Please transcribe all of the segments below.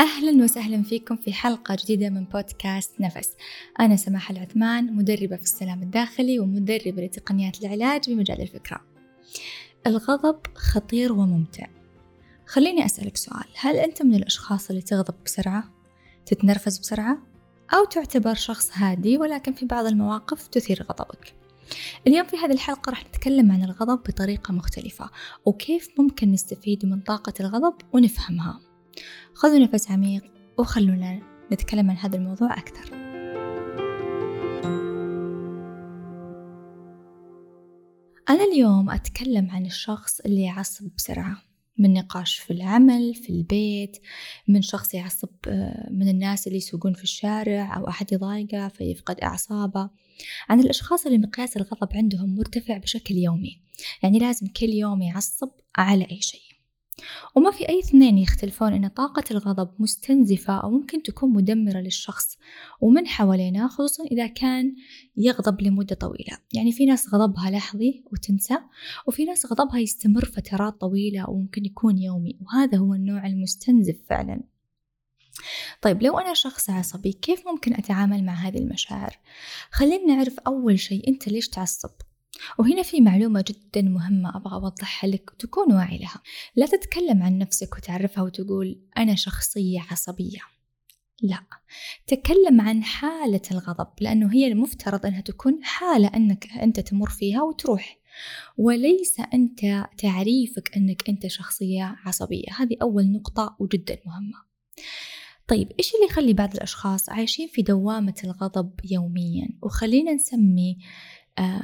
أهلا وسهلا فيكم في حلقة جديدة من بودكاست نفس أنا سماح العثمان مدربة في السلام الداخلي ومدربة لتقنيات العلاج بمجال الفكرة الغضب خطير وممتع خليني أسألك سؤال هل أنت من الأشخاص اللي تغضب بسرعة؟ تتنرفز بسرعة؟ أو تعتبر شخص هادي ولكن في بعض المواقف تثير غضبك؟ اليوم في هذه الحلقة راح نتكلم عن الغضب بطريقة مختلفة وكيف ممكن نستفيد من طاقة الغضب ونفهمها خذوا نفس عميق وخلونا نتكلم عن هذا الموضوع أكثر. أنا اليوم أتكلم عن الشخص اللي يعصب بسرعة من نقاش في العمل في البيت من شخص يعصب آه، من الناس اللي يسوقون في الشارع أو أحد يضايقه فيفقد أعصابه. عن الأشخاص اللي مقياس الغضب عندهم مرتفع بشكل يومي. يعني لازم كل يوم يعصب على أي شيء. وما في أي اثنين يختلفون أن طاقة الغضب مستنزفة أو ممكن تكون مدمرة للشخص ومن حوالينا خصوصا إذا كان يغضب لمدة طويلة. يعني في ناس غضبها لحظي وتنسى وفي ناس غضبها يستمر فترات طويلة وممكن يكون يومي وهذا هو النوع المستنزف فعلا. طيب لو أنا شخص عصبي كيف ممكن أتعامل مع هذه المشاعر؟ خلينا نعرف أول شيء أنت ليش تعصب؟ وهنا في معلومة جدا مهمة أبغى أوضحها لك تكون واعي لها. لا تتكلم عن نفسك وتعرفها وتقول أنا شخصية عصبية. لا تكلم عن حالة الغضب لأنه هي المفترض أنها تكون حالة أنك أنت تمر فيها وتروح. وليس أنت تعريفك أنك أنت شخصية عصبية. هذه أول نقطة وجدا مهمة. طيب إيش اللي يخلي بعض الأشخاص عايشين في دوامة الغضب يوميا؟ وخلينا نسمي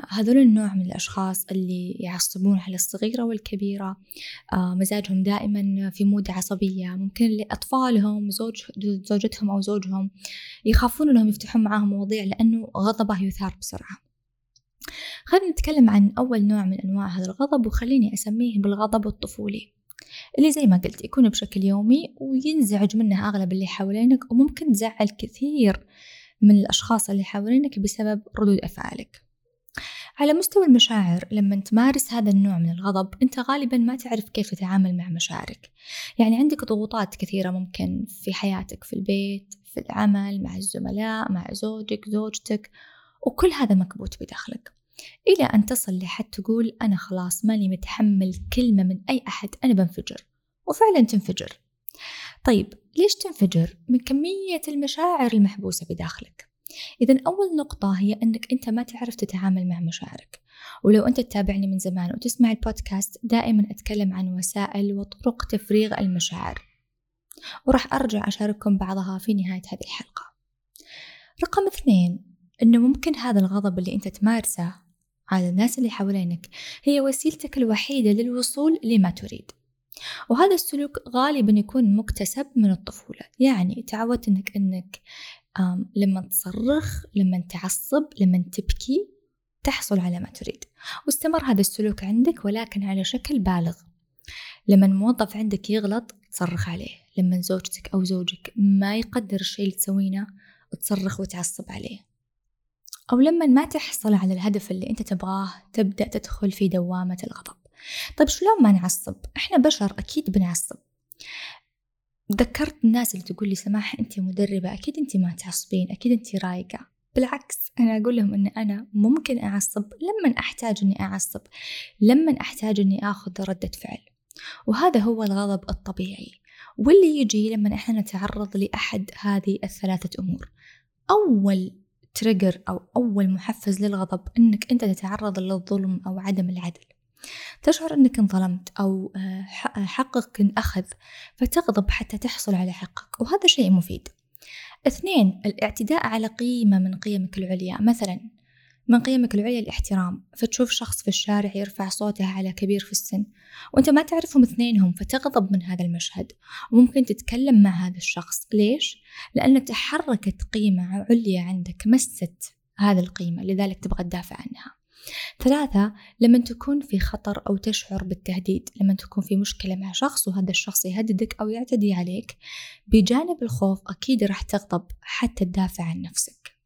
هذول النوع من الأشخاص اللي يعصبون على الصغيرة والكبيرة. آه مزاجهم دائما في مود عصبية. ممكن لأطفالهم زوج زوجتهم أو زوجهم يخافون أنهم يفتحون معاهم مواضيع لأنه غضبه يثار بسرعة. خلينا نتكلم عن أول نوع من أنواع هذا الغضب وخليني أسميه بالغضب الطفولي اللي زي ما قلت يكون بشكل يومي وينزعج منه أغلب اللي حوالينك وممكن تزعل كثير من الأشخاص اللي حوالينك بسبب ردود أفعالك. على مستوى المشاعر لما تمارس هذا النوع من الغضب أنت غالبا ما تعرف كيف تتعامل مع مشاعرك. يعني عندك ضغوطات كثيرة ممكن في حياتك في البيت في العمل مع الزملاء مع زوجك زوجتك وكل هذا مكبوت بداخلك. إلى أن تصل لحد تقول أنا خلاص ماني متحمل كلمة من أي أحد أنا بنفجر. وفعلا تنفجر. طيب ليش تنفجر؟ من كمية المشاعر المحبوسة بداخلك. إذا أول نقطة هي أنك أنت ما تعرف تتعامل مع مشاعرك. ولو أنت تتابعني من زمان وتسمع البودكاست دائما أتكلم عن وسائل وطرق تفريغ المشاعر. وراح أرجع أشارككم بعضها في نهاية هذه الحلقة. رقم اثنين أنه ممكن هذا الغضب اللي أنت تمارسه على الناس اللي حوالينك هي وسيلتك الوحيدة للوصول لما تريد. وهذا السلوك غالبا يكون مكتسب من الطفولة. يعني تعودت أنك أنك لما تصرخ لما تعصب لما تبكي تحصل على ما تريد. واستمر هذا السلوك عندك ولكن على شكل بالغ. لما موظف عندك يغلط تصرخ عليه. لما زوجتك أو زوجك ما يقدر الشيء اللي تسوينه تصرخ وتعصب عليه. أو لما ما تحصل على الهدف اللي أنت تبغاه تبدأ تدخل في دوامة الغضب. طيب شلون ما نعصب؟ إحنا بشر أكيد بنعصب. ذكرت الناس اللي تقول لي سماح أنت مدربة أكيد أنت ما تعصبين أكيد أنت رايقة. بالعكس أنا أقول لهم أن أنا ممكن أعصب لما أحتاج أني أعصب لما أحتاج أني أخذ ردة فعل. وهذا هو الغضب الطبيعي. واللي يجي لما إحنا نتعرض لأحد هذه الثلاثة أمور. أول تريجر أو أول محفز للغضب أنك أنت تتعرض للظلم أو عدم العدل. تشعر أنك انظلمت أو آه، حقك انأخذ فتغضب حتى تحصل على حقك وهذا شيء مفيد. اثنين الاعتداء على قيمة من قيمك العليا. مثلا من قيمك العليا الاحترام فتشوف شخص في الشارع يرفع صوته على كبير في السن وأنت ما تعرفهم اثنينهم فتغضب من هذا المشهد. وممكن تتكلم مع هذا الشخص. ليش؟ لأن تحركت قيمة عليا عندك مست هذه القيمة لذلك تبغى تدافع عنها. ثلاثة لما تكون في خطر أو تشعر بالتهديد لما تكون في مشكلة مع شخص وهذا الشخص يهددك أو يعتدي عليك بجانب الخوف أكيد راح تغضب حتى تدافع عن نفسك.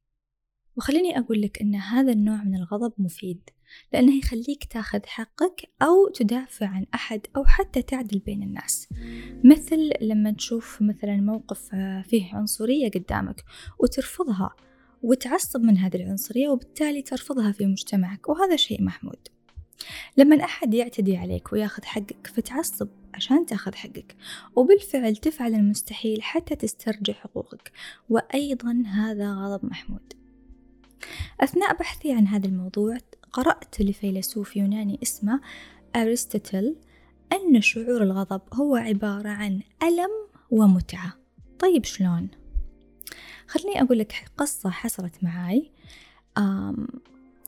وخليني أقول لك أن هذا النوع من الغضب مفيد لأنه يخليك تاخذ حقك أو تدافع عن أحد أو حتى تعدل بين الناس. مثل لما تشوف مثلا موقف فيه عنصرية قدامك وترفضها وتعصب من هذه العنصرية وبالتالي ترفضها في مجتمعك وهذا شيء محمود. لما أحد يعتدي عليك وياخذ حقك فتعصب عشان تاخذ حقك وبالفعل تفعل المستحيل حتى تسترجع حقوقك. وأيضا هذا غضب محمود. أثناء بحثي عن هذا الموضوع قرأت لفيلسوف يوناني اسمه أرسطوتل أن شعور الغضب هو عبارة عن ألم ومتعة. طيب شلون؟ خليني أقول لك قصة حصلت معاي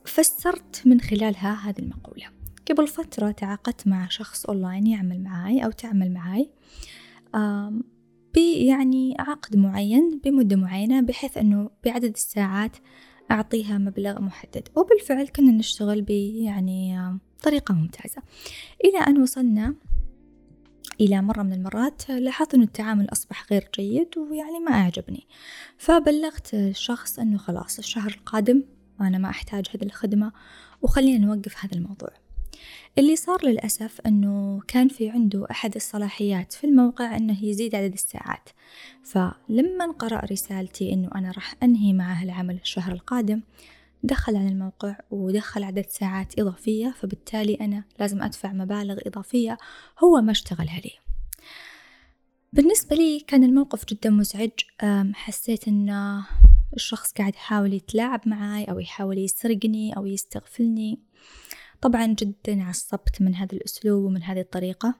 فسرت من خلالها هذه المقولة. قبل فترة تعاقدت مع شخص أونلاين يعمل معاي أو تعمل معاي يعني عقد معين بمدة معينة بحيث أنه بعدد الساعات أعطيها مبلغ محدد. وبالفعل كنا نشتغل ب يعني طريقة ممتازة. إلى أن وصلنا إلى مرة من المرات لاحظت أن التعامل أصبح غير جيد ويعني ما أعجبني. فبلغت الشخص أنه خلاص الشهر القادم وأنا ما أحتاج هذه الخدمة وخلينا نوقف هذا الموضوع. اللي صار للأسف أنه كان في عنده أحد الصلاحيات في الموقع أنه يزيد عدد الساعات. فلما قرأ رسالتي أنه أنا راح أنهي معه العمل الشهر القادم دخل على الموقع ودخل عدد ساعات إضافية فبالتالي أنا لازم أدفع مبالغ إضافية هو ما اشتغلها لي بالنسبة لي كان الموقف جدا مزعج حسيت أنه الشخص قاعد يحاول يتلاعب معاي أو يحاول يسرقني أو يستغفلني. طبعا جدا عصبت من هذا الأسلوب ومن هذه الطريقة.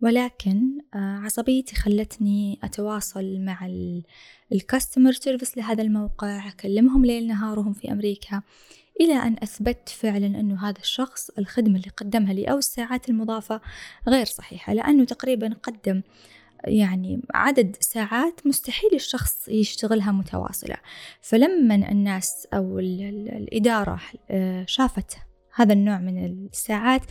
ولكن آه، عصبيتي خلتني أتواصل مع الكاستمر سيرفيس لهذا الموقع أكلمهم ليل نهار وهم في أمريكا إلى أن أثبت فعلا أنه هذا الشخص الخدمة اللي قدمها لي أو الساعات المضافة غير صحيحة لأنه تقريبا قدم يعني عدد ساعات مستحيل الشخص يشتغلها متواصلة. فلما الناس أو الإدارة آه، شافت هذا النوع من الساعات.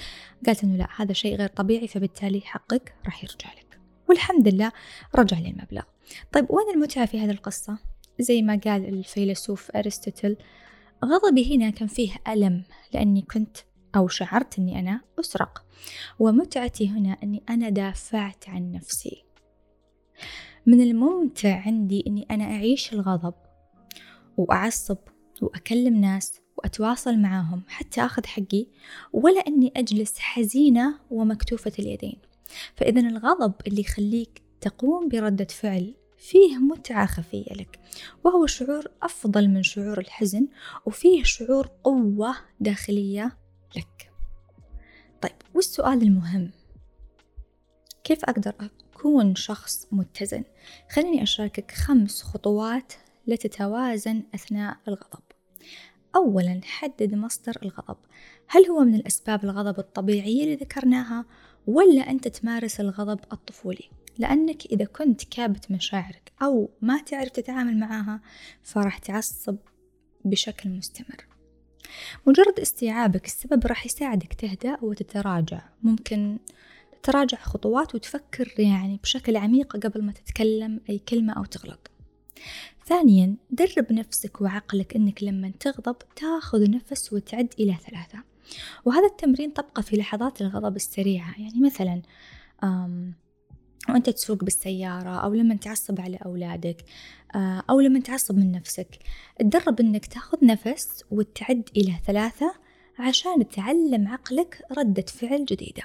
قالت إنه لا هذا شيء غير طبيعي فبالتالي حقك راح يرجع لك. والحمد لله رجع لي المبلغ. طيب وين المتعة في هذه القصة؟ زي ما قال الفيلسوف أرسطوتل غضبي هنا كان فيه ألم لأني كنت أو شعرت أني أنا أسرق. ومتعتي هنا أني أنا دافعت عن نفسي. من الممتع عندي أني أنا أعيش الغضب وأعصب وأكلم ناس وأتواصل معاهم حتى أخذ حقي ولا أني أجلس حزينة ومكتوفة اليدين. فإذا الغضب اللي يخليك تقوم بردة فعل فيه متعة خفية لك وهو شعور أفضل من شعور الحزن وفيه شعور قوة داخلية لك. طيب والسؤال المهم كيف أقدر أكون شخص متزن؟ خليني أشاركك خمس خطوات لتتوازن أثناء الغضب. أولا حدد مصدر الغضب. هل هو من الأسباب الغضب الطبيعية اللي ذكرناها ولا أنت تمارس الغضب الطفولي؟ لأنك إذا كنت كابت مشاعرك أو ما تعرف تتعامل معاها فراح تعصب بشكل مستمر. مجرد استيعابك السبب راح يساعدك تهدأ وتتراجع. ممكن تراجع خطوات وتفكر يعني بشكل عميق قبل ما تتكلم أي كلمة أو تغلط. ثانيا درب نفسك وعقلك أنك لما تغضب تاخذ نفس وتعد إلى ثلاثة. وهذا التمرين طبقه في لحظات الغضب السريعة. يعني مثلا وأنت تسوق بالسيارة أو لما تعصب على أولادك آه، أو لما تعصب من نفسك. تدرب أنك تاخذ نفس وتعد إلى ثلاثة عشان تعلم عقلك ردة فعل جديدة.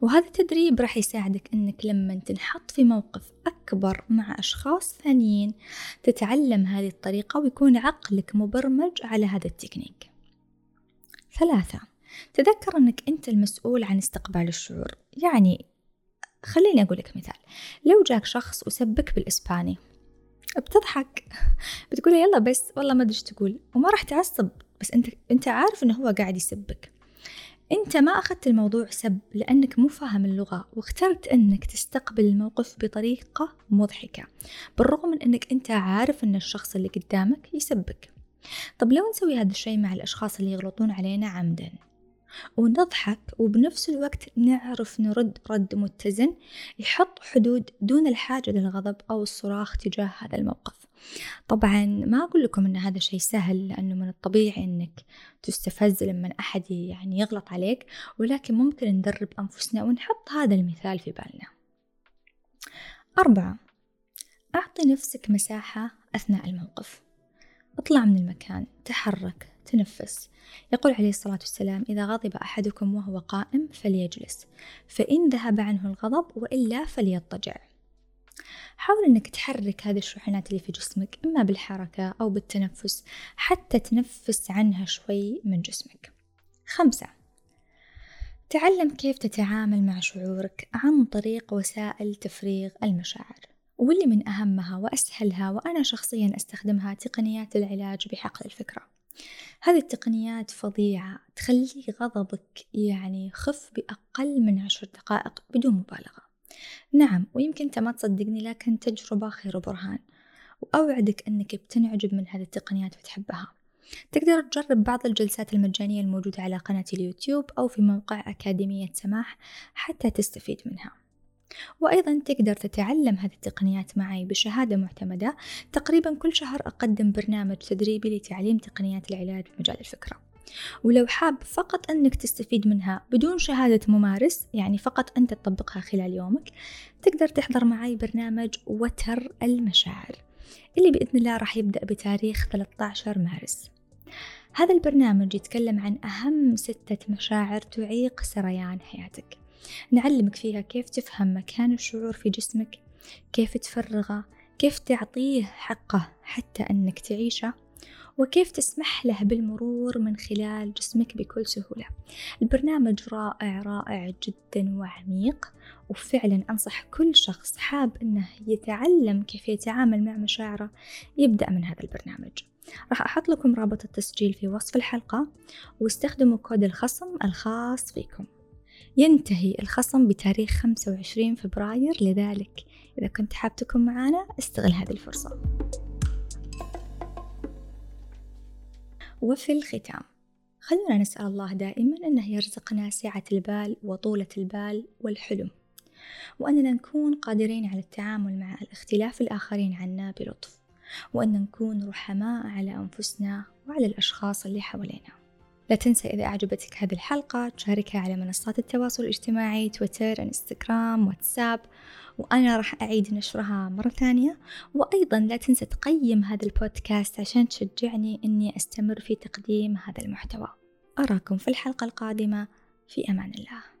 وهذا التدريب راح يساعدك أنك لما تنحط في موقف أكبر مع أشخاص ثانيين تتعلم هذه الطريقة ويكون عقلك مبرمج على هذا التكنيك. ثلاثة تذكر أنك أنت المسؤول عن استقبال الشعور. يعني خليني أقول لك مثال. لو جاك شخص وسبك بالإسباني بتضحك. بتقول يلا بس والله ما أدري تقول. وما راح تعصب بس أنت أنت عارف إنه هو قاعد يسبك. أنت ما أخذت الموضوع سب لأنك مو فاهم اللغة واخترت أنك تستقبل الموقف بطريقة مضحكة بالرغم من أنك أنت عارف أن الشخص اللي قدامك يسبك. طب لو نسوي هذا الشيء مع الأشخاص اللي يغلطون علينا عمدا؟ ونضحك وبنفس الوقت نعرف نرد رد متزن يحط حدود دون الحاجة للغضب أو الصراخ تجاه هذا الموقف. طبعا ما أقول لكم أن هذا شيء سهل لأنه من الطبيعي أنك تستفز لما أحد يعني يغلط عليك ولكن ممكن ندرب أنفسنا ونحط هذا المثال في بالنا. أربعة أعطي نفسك مساحة أثناء الموقف. اطلع من المكان تحرك تنفس. يقول عليه الصلاة والسلام إذا غضب أحدكم وهو قائم فليجلس فإن ذهب عنه الغضب وإلا فليضطجع. حاول أنك تحرك هذه الشحنات اللي في جسمك إما بالحركة أو بالتنفس حتى تنفس عنها شوي من جسمك. خمسة تعلم كيف تتعامل مع شعورك عن طريق وسائل تفريغ المشاعر واللي من أهمها وأسهلها وأنا شخصيا أستخدمها تقنيات العلاج بحقل الفكرة. هذه التقنيات فظيعة تخلي غضبك يعني خف بأقل من عشر دقائق بدون مبالغة. نعم ويمكن أنت ما تصدقني لكن تجربة خير برهان وأوعدك أنك بتنعجب من هذه التقنيات وتحبها. تقدر تجرب بعض الجلسات المجانية الموجودة على قناة اليوتيوب أو في موقع أكاديمية سماح حتى تستفيد منها. وأيضا تقدر تتعلم هذه التقنيات معي بشهادة معتمدة. تقريبا كل شهر أقدم برنامج تدريبي لتعليم تقنيات العلاج بمجال الفكرة. ولو حاب فقط أنك تستفيد منها بدون شهادة ممارس يعني فقط أنت تطبقها خلال يومك تقدر تحضر معي برنامج وتر المشاعر اللي بإذن الله راح يبدأ بتاريخ 13 مارس. هذا البرنامج يتكلم عن أهم ستة مشاعر تعيق سريان حياتك. نعلمك فيها كيف تفهم مكان الشعور في جسمك كيف تفرغه كيف تعطيه حقه حتى أنك تعيشه وكيف تسمح له بالمرور من خلال جسمك بكل سهولة. البرنامج رائع رائع جدا وعميق وفعلا أنصح كل شخص حاب أنه يتعلم كيف يتعامل مع مشاعره يبدأ من هذا البرنامج. راح أحط لكم رابط التسجيل في وصف الحلقة واستخدموا كود الخصم الخاص فيكم. ينتهي الخصم بتاريخ 25 فبراير لذلك إذا كنت حاب تكون معنا استغل هذه الفرصة. وفي الختام خلونا نسأل الله دائما أنه يرزقنا سعة البال وطولة البال والحلم وأننا نكون قادرين على التعامل مع الاختلاف الآخرين عنا بلطف وأن نكون رحماء على أنفسنا وعلى الأشخاص اللي حوالينا. لا تنسى إذا أعجبتك هذه الحلقة تشاركها على منصات التواصل الاجتماعي تويتر إنستغرام واتساب. وأنا راح أعيد نشرها مرة ثانية. وأيضا لا تنسى تقيم هذا البودكاست عشان تشجعني أني أستمر في تقديم هذا المحتوى. أراكم في الحلقة القادمة. في أمان الله.